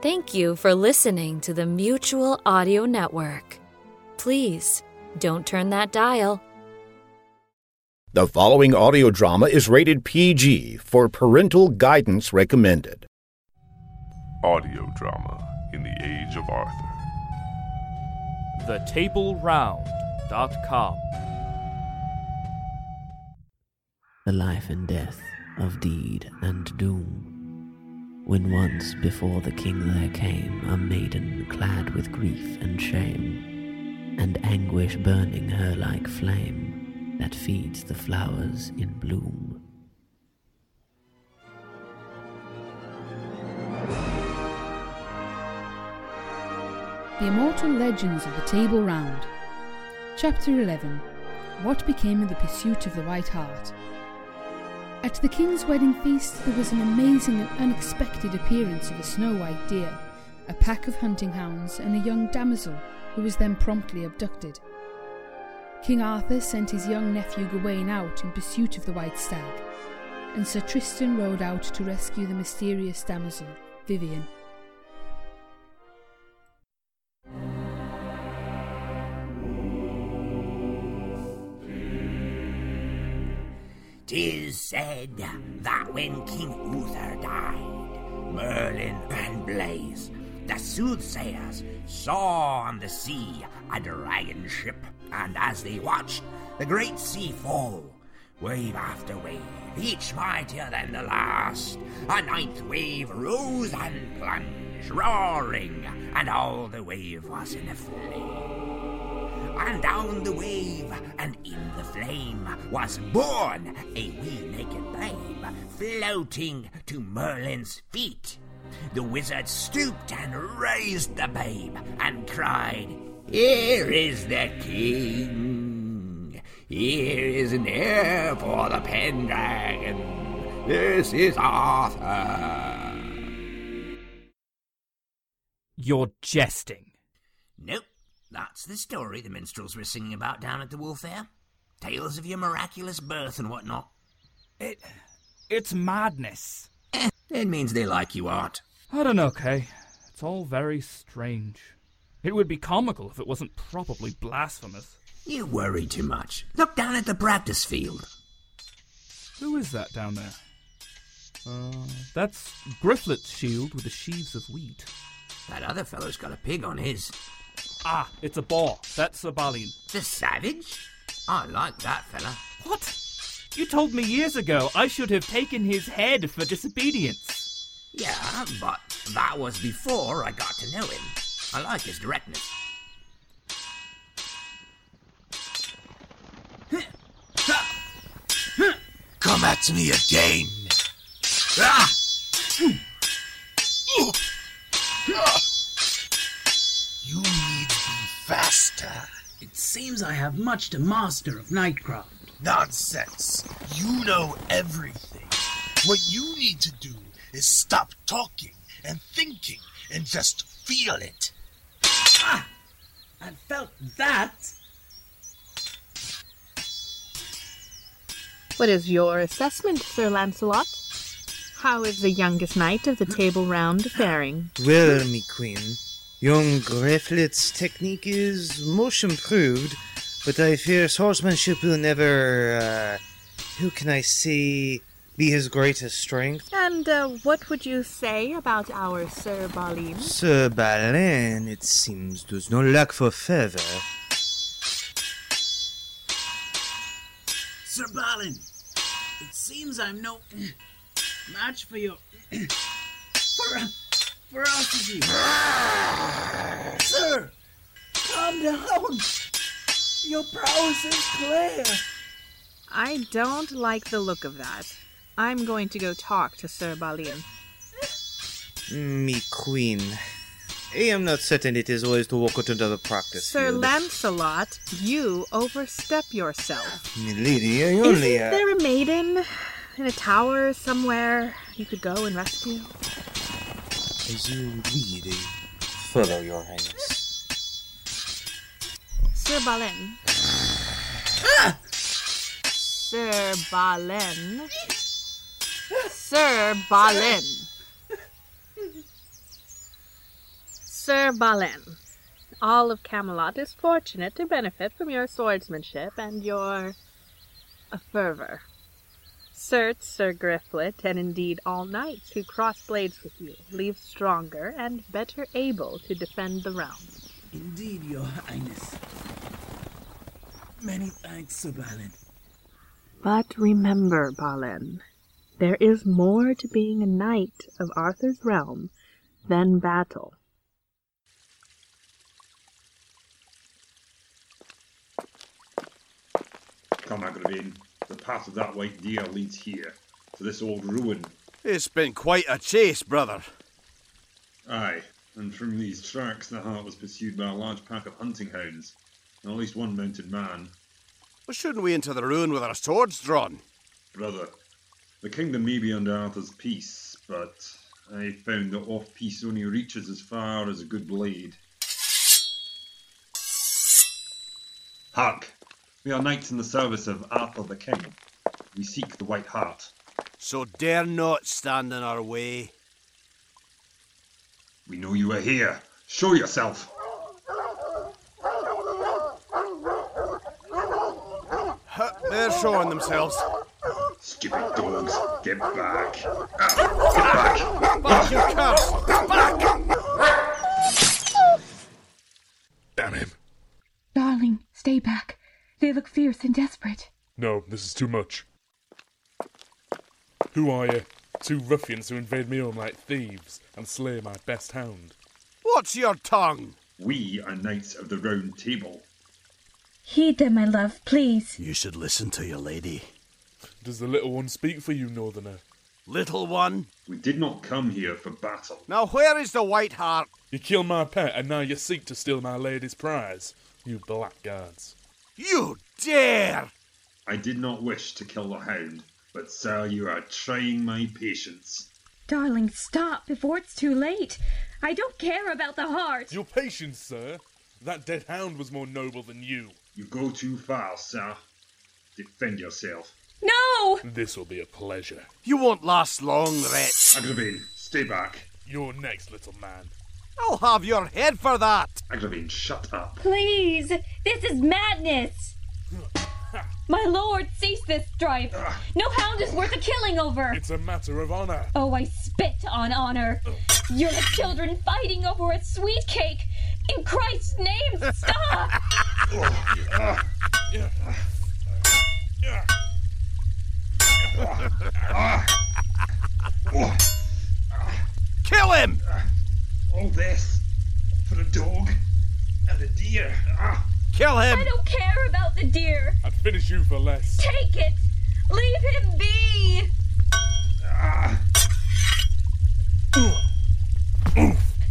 Thank you for listening to the Mutual Audio Network. Please don't turn that dial. The following audio drama is rated PG for parental guidance recommended. Audio drama in the Age of Arthur. TheTableRound.com. the life and death of deed and doom. When once before the king there came a maiden clad with grief and shame, and anguish burning her like flame that feeds the flowers in bloom. The Immortal Legends of the Table Round. Chapter 11 What Became of the Pursuit of the White Hart. At the king's wedding feast, there was an amazing and unexpected appearance of a snow white deer, a pack of hunting hounds, and a young damsel who was then promptly abducted. King Arthur sent his young nephew Gawain out in pursuit of the white stag, and Sir Tristan rode out to rescue the mysterious damsel, Vivian. Tis said that when King Uther died, Merlin and Blaise, the soothsayers, saw on the sea a dragon ship, and as they watched the great sea fall, wave after wave, each mightier than the last, a ninth wave rose and plunged, roaring, and all the wave was in a flame and down the wave, and in the flame was born a wee naked babe, floating to Merlin's feet. The wizard stooped and raised the babe, and cried, Here is the king! Here is an heir for the Pendragon! This is Arthur! You're jesting. Nope. That's the story the minstrels were singing about down at the Wool Fair. Tales of your miraculous birth and whatnot. It. It's madness. Eh, it means they like you, Art. I don't know, Kay. It's all very strange. It would be comical if it wasn't probably blasphemous. You worry too much. Look down at the practice field. Who is that down there? Uh, that's Griflet's shield with the sheaves of wheat. That other fellow's got a pig on his. Ah, it's a boar. That's a Balin. The savage? I like that fella. What? You told me years ago I should have taken his head for disobedience. Yeah, but that was before I got to know him. I like his directness. Come at me again. Ah! You need to be faster. It seems I have much to master of Knightcraft. Nonsense. You know everything. What you need to do is stop talking and thinking and just feel it. Ah! I felt that. What is your assessment, Sir Lancelot? How is the youngest knight of the Table Round faring? Well, me queen, young Griflet's technique is much improved, but I fear his horsemanship will never, uh, who can I say, be his greatest strength. And uh, what would you say about our Sir Balin? Sir Balin, it seems, does no lack for fervor. Sir Balin, it seems I'm no match for your for ferocity. Sir, calm down. Your prowess is clear. I don't like the look of that. I'm going to go talk to Sir Balin. Me queen, I am not certain it is wise to walk out into the practice Sir field. Lancelot, you overstep yourself. Milady, I only... Isn't uh, there a maiden in a tower somewhere you could go and rescue? As you lead, I follow your highness. Sir Balin. Sir Balin. Sir Balin. Sir Balin, all of Camelot is fortunate to benefit from your swordsmanship and your fervor. Certes, Sir Griflet, and indeed all knights who cross blades with you, leave stronger and better able to defend the realm. Indeed, your highness. Many thanks, Sir Balin. But remember, Balin, there is more to being a knight of Arthur's realm than battle. Come, Agravain. The path of that white deer leads here, to this old ruin. It's been quite a chase, brother. Aye, and from these tracks the hart was pursued by a large pack of hunting hounds, and at least one mounted man. Well, shouldn't we enter the ruin with our swords drawn? Brother, the kingdom may be under Arthur's peace, but I found that off peace only reaches as far as a good blade. Hark! We are knights in the service of Arthur the King. We seek the White Hart. So dare not stand in our way. We know you are here. Show yourself. They're showing themselves. Stupid dogs, get back. Ah, Back, you curse! Back! Damn him. Darling, stay back. They look fierce and desperate. No, this is too much. Who are you? Two ruffians who invade me home like thieves and slay my best hound. What's your tongue? We are knights of the Round Table. Heed them, my love, please. You should listen to your lady. Does the little one speak for you, Northerner? Little one? We did not come here for battle. Now where is the White Hart? You killed my pet and now you seek to steal my lady's prize. You blackguards. You dare! I did not wish to kill the hound, but sir, you are trying my patience. Darling, stop before it's too late. I don't care about the hart. Your patience, sir. That dead hound was more noble than you. You go too far, sir. Defend yourself. No! This will be a pleasure. You won't last long, wretch. Agravain, stay back. You're next, little man. I'll have your head for that. Agravain, shut up. Please! This is madness! My lord, cease this strife! No hound is worth a killing over! It's a matter of honor. Oh, I spit on honor! You're the children fighting over a sweet cake! In Christ's name, stop! Kill him! All this for a dog and a deer. Ah. Kill him! I don't care about the deer! I'd finish you for less. Take it! Leave him be! Ah.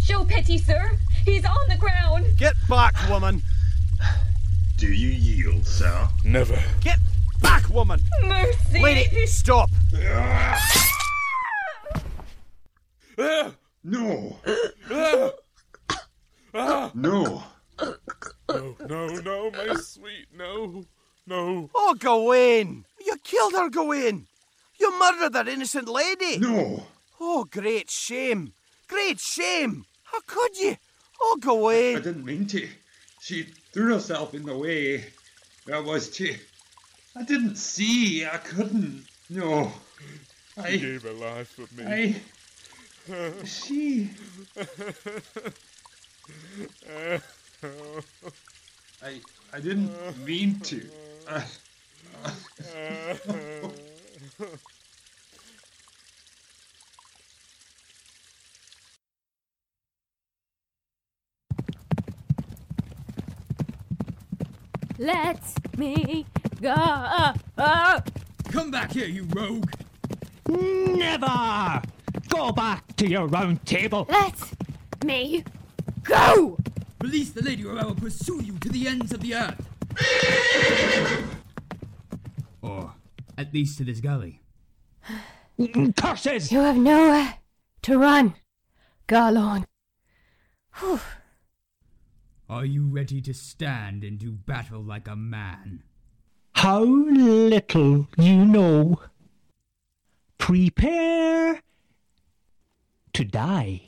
Show pity, sir! He's on the ground! Get back, woman! Do you yield, sir? Never. Get back, woman! Mercy! Lady, stop! Ah! No. Ah! Ah! No. No, no, no, my sweet, no, no. Oh, Gawain! You killed her, Gawain! You murdered that innocent lady! No. Oh, great shame! Great shame! How could you? Oh, Gawain! I Gawain! didn't mean to. She threw herself in the way. That was to. I didn't see. I couldn't. No. She I. gave her life for me. I. She. I. I didn't mean to. Let me go. Come back here, you rogue! Never! Go back to your round table. Let me go. Release the lady or I will pursue you to the ends of the earth! or, at least to this gully. Curses! You have nowhere to run, Garlon. Whew. Are you ready to stand and do battle like a man? How little you know. Prepare to die.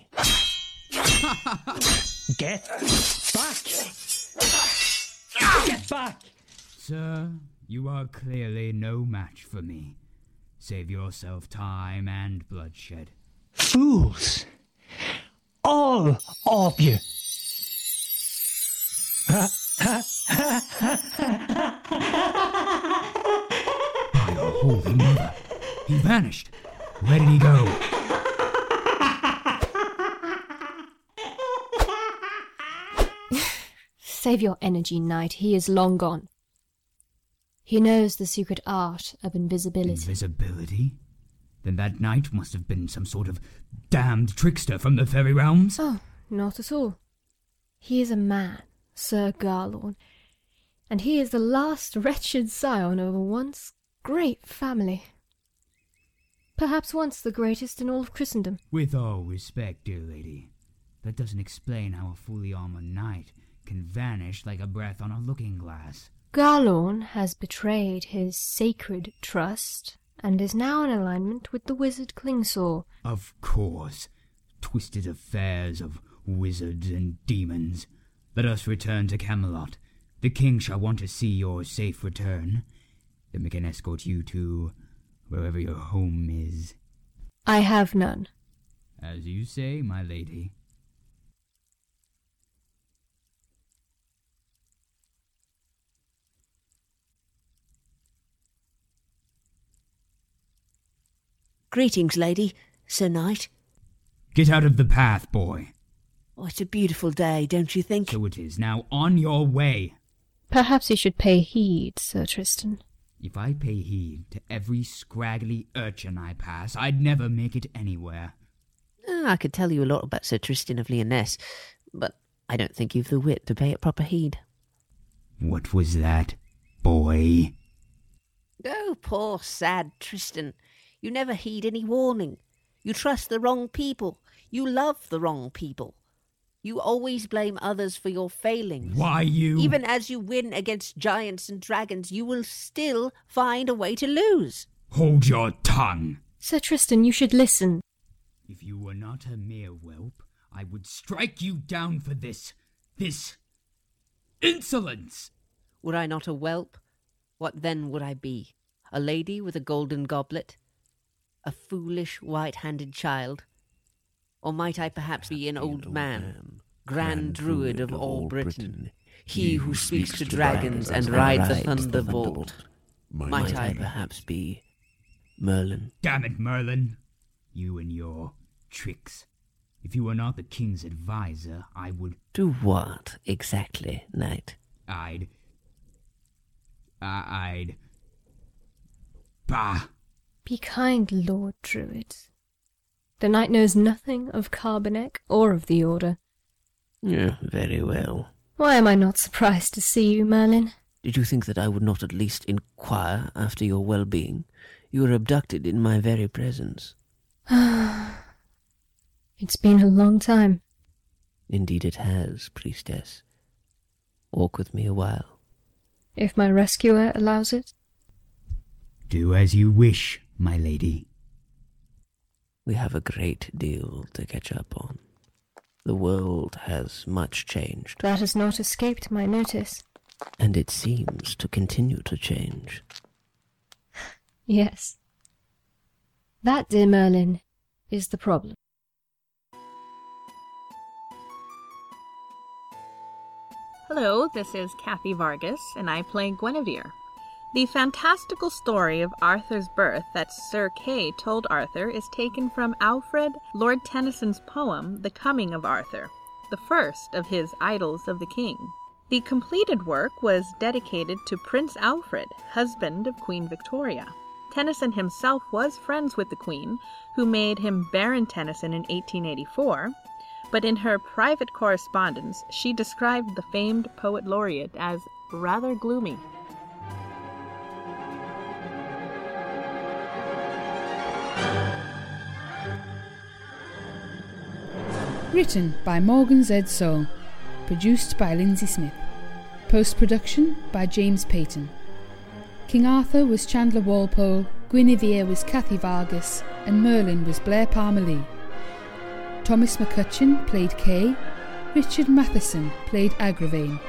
Get back! Get back! Sir, you are clearly no match for me. Save yourself time and bloodshed. Fools! All of you! By the Holy Mother! He vanished! Where did he go? Save your energy, knight. He is long gone. He knows the secret art of invisibility. Invisibility? Then that knight must have been some sort of damned trickster from the fairy realms? Oh, not at all. He is a man, Sir Garlon, and he is the last wretched scion of a once great family. Perhaps once the greatest in all of Christendom. With all respect, dear lady, that doesn't explain how a fully armored knight can vanish like a breath on a looking glass. Garlon has betrayed his sacred trust and is now in alignment with the wizard Klingsor. Of course. Twisted affairs of wizards and demons. Let us return to Camelot. The king shall want to see your safe return. Then we can escort you to wherever your home is. I have none. As you say, my lady. Greetings, lady, Sir Knight. Get out of the path, boy. Oh, it's a beautiful day, don't you think? So it is. Now on your way. Perhaps you should pay heed, Sir Tristan. If I pay heed to every scraggly urchin I pass, I'd never make it anywhere. Uh, I could tell you a lot about Sir Tristan of Lyonesse, but I don't think you've the wit to pay it proper heed. What was that, boy? Oh, poor sad Tristan. You never heed any warning. You trust the wrong people. You love the wrong people. You always blame others for your failings. Why, you. Even as you win against giants and dragons, you will still find a way to lose. Hold your tongue. Sir Tristan, you should listen. If you were not a mere whelp, I would strike you down for this. This. insolence! Were I not a whelp, what then would I be? A lady with a golden goblet? A foolish white handed child? Or might I perhaps be an old man, grand druid of all Britain, he who speaks to dragons and rides a thunderbolt? Might I perhaps be Merlin? Damn it, Merlin! You and your tricks. If you were not the king's advisor, I would. Do what exactly, knight? I'd. I'd. Bah! Be kind, Lord Druid. The knight knows nothing of Carbonek or of the Order. Yeah, very well. Why am I not surprised to see you, Merlin? Did you think that I would not at least inquire after your well being? You were abducted in my very presence. it's been a long time. Indeed it has, priestess. Walk with me a while. If my rescuer allows it. Do as you wish, my lady. We have a great deal to catch up on. The world has much changed. That has not escaped my notice. And it seems to continue to change. Yes. That, dear Merlin, is the problem. Hello, this is Kathy Vargas, and I play Guinevere. The fantastical story of Arthur's birth that Sir Kay told Arthur is taken from Alfred Lord Tennyson's poem, The Coming of Arthur, the first of his Idylls of the King. The completed work was dedicated to Prince Alfred, husband of Queen Victoria. Tennyson himself was friends with the Queen, who made him Baron Tennyson in 1884, but in her private correspondence, she described the famed poet laureate as rather gloomy. Written by Morgan Z. Soul. Produced by Lindsay Smith. Post production by James Payton. King Arthur was Chandler Walpole, Guinevere was Kathy Vargas, and Merlin was Blair Palmer Lee. Thomas McCutcheon played Kay, Richard Matheson played Agravain,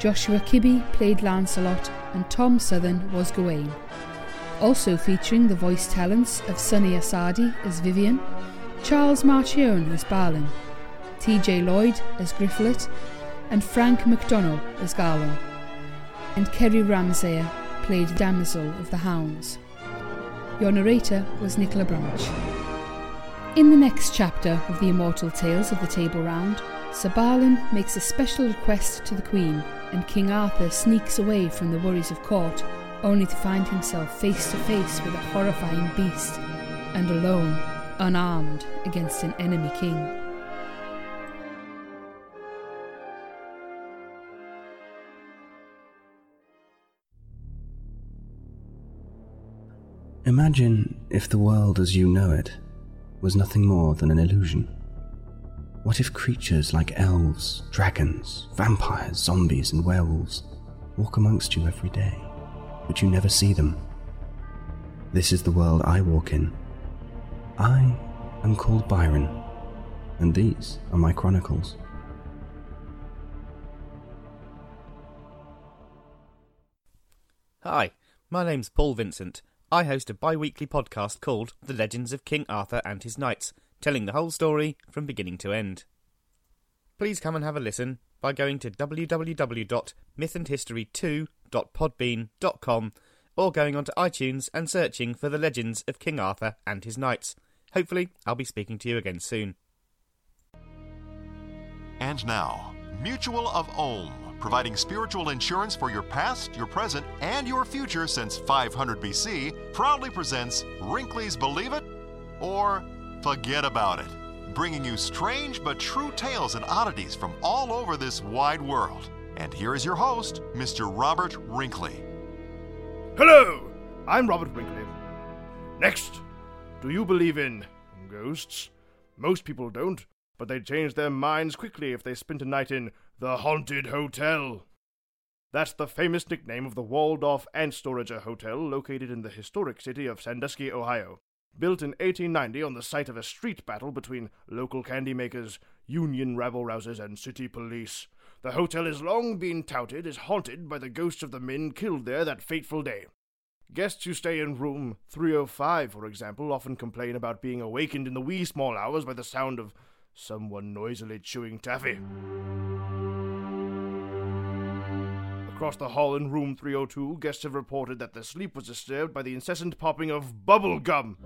Joshua Kibbe played Lancelot, and Tom Southern was Gawain. Also featuring the voice talents of Sunny Asadi as Vivian, Charles Marchione as Balin, TJ Lloyd as Griflet, and Frank McDonnell as Garlon. And Kerry Ramsayer played Damsel of the Hounds. Your narrator was Nicola Branch. In the next chapter of the immortal tales of the Table Round, Sir Balin makes a special request to the Queen, and King Arthur sneaks away from the worries of court, only to find himself face to face with a horrifying beast, and alone, unarmed, against an enemy king. Imagine if the world as you know it was nothing more than an illusion. What if creatures like elves, dragons, vampires, zombies, and werewolves walk amongst you every day, but you never see them? This is the world I walk in. I am called Byron, and these are my chronicles. Hi, my name's Paul Vincent. I host a bi weekly podcast called The Legends of King Arthur and His Knights, telling the whole story from beginning to end. Please come and have a listen by going to www.mythandhistory2.podbean.com or going onto iTunes and searching for The Legends of King Arthur and His Knights. Hopefully, I'll be speaking to you again soon. And now, Mutual of Ulm, providing spiritual insurance for your past, your present, and your future since 500 BC, proudly presents Wrinkley's Believe It or Forget About It, bringing you strange but true tales and oddities from all over this wide world. And here is your host, Mr. Robert Wrinkley. Hello, I'm Robert Wrinkley. Next, do you believe in ghosts? Most people don't, but they change their minds quickly if they spent a night in the Haunted Hotel. That's the famous nickname of the walled off Anstorager Hotel located in the historic city of Sandusky, Ohio. Built in 1890 on the site of a street battle between local candy makers, union rabble rousers, and city police. The hotel has long been touted as haunted by the ghosts of the men killed there that fateful day. Guests who stay in room 305, for example, often complain about being awakened in the wee small hours by the sound of someone noisily chewing taffy. Across the hall in room 302, guests have reported that their sleep was disturbed by the incessant popping of bubble gum.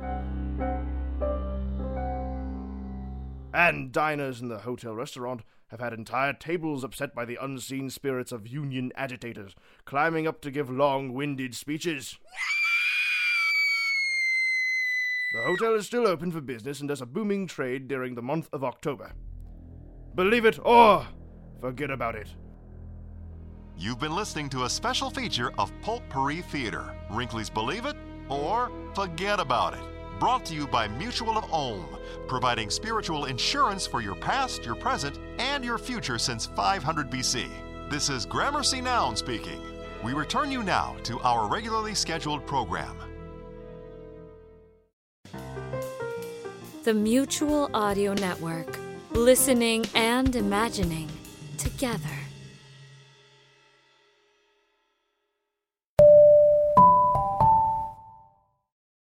And diners in the hotel restaurant have had entire tables upset by the unseen spirits of union agitators, climbing up to give long winded speeches. The hotel is still open for business and does a booming trade during the month of October. Believe it or forget about it. You've been listening to a special feature of Potpourri Theater, Wrinkley's Believe It or Forget About It, brought to you by Mutual of Ulm, providing spiritual insurance for your past, your present, and your future since 500 BC. This is Gramercy Noun speaking. We return you now to our regularly scheduled program. The Mutual Audio Network. Listening and imagining together.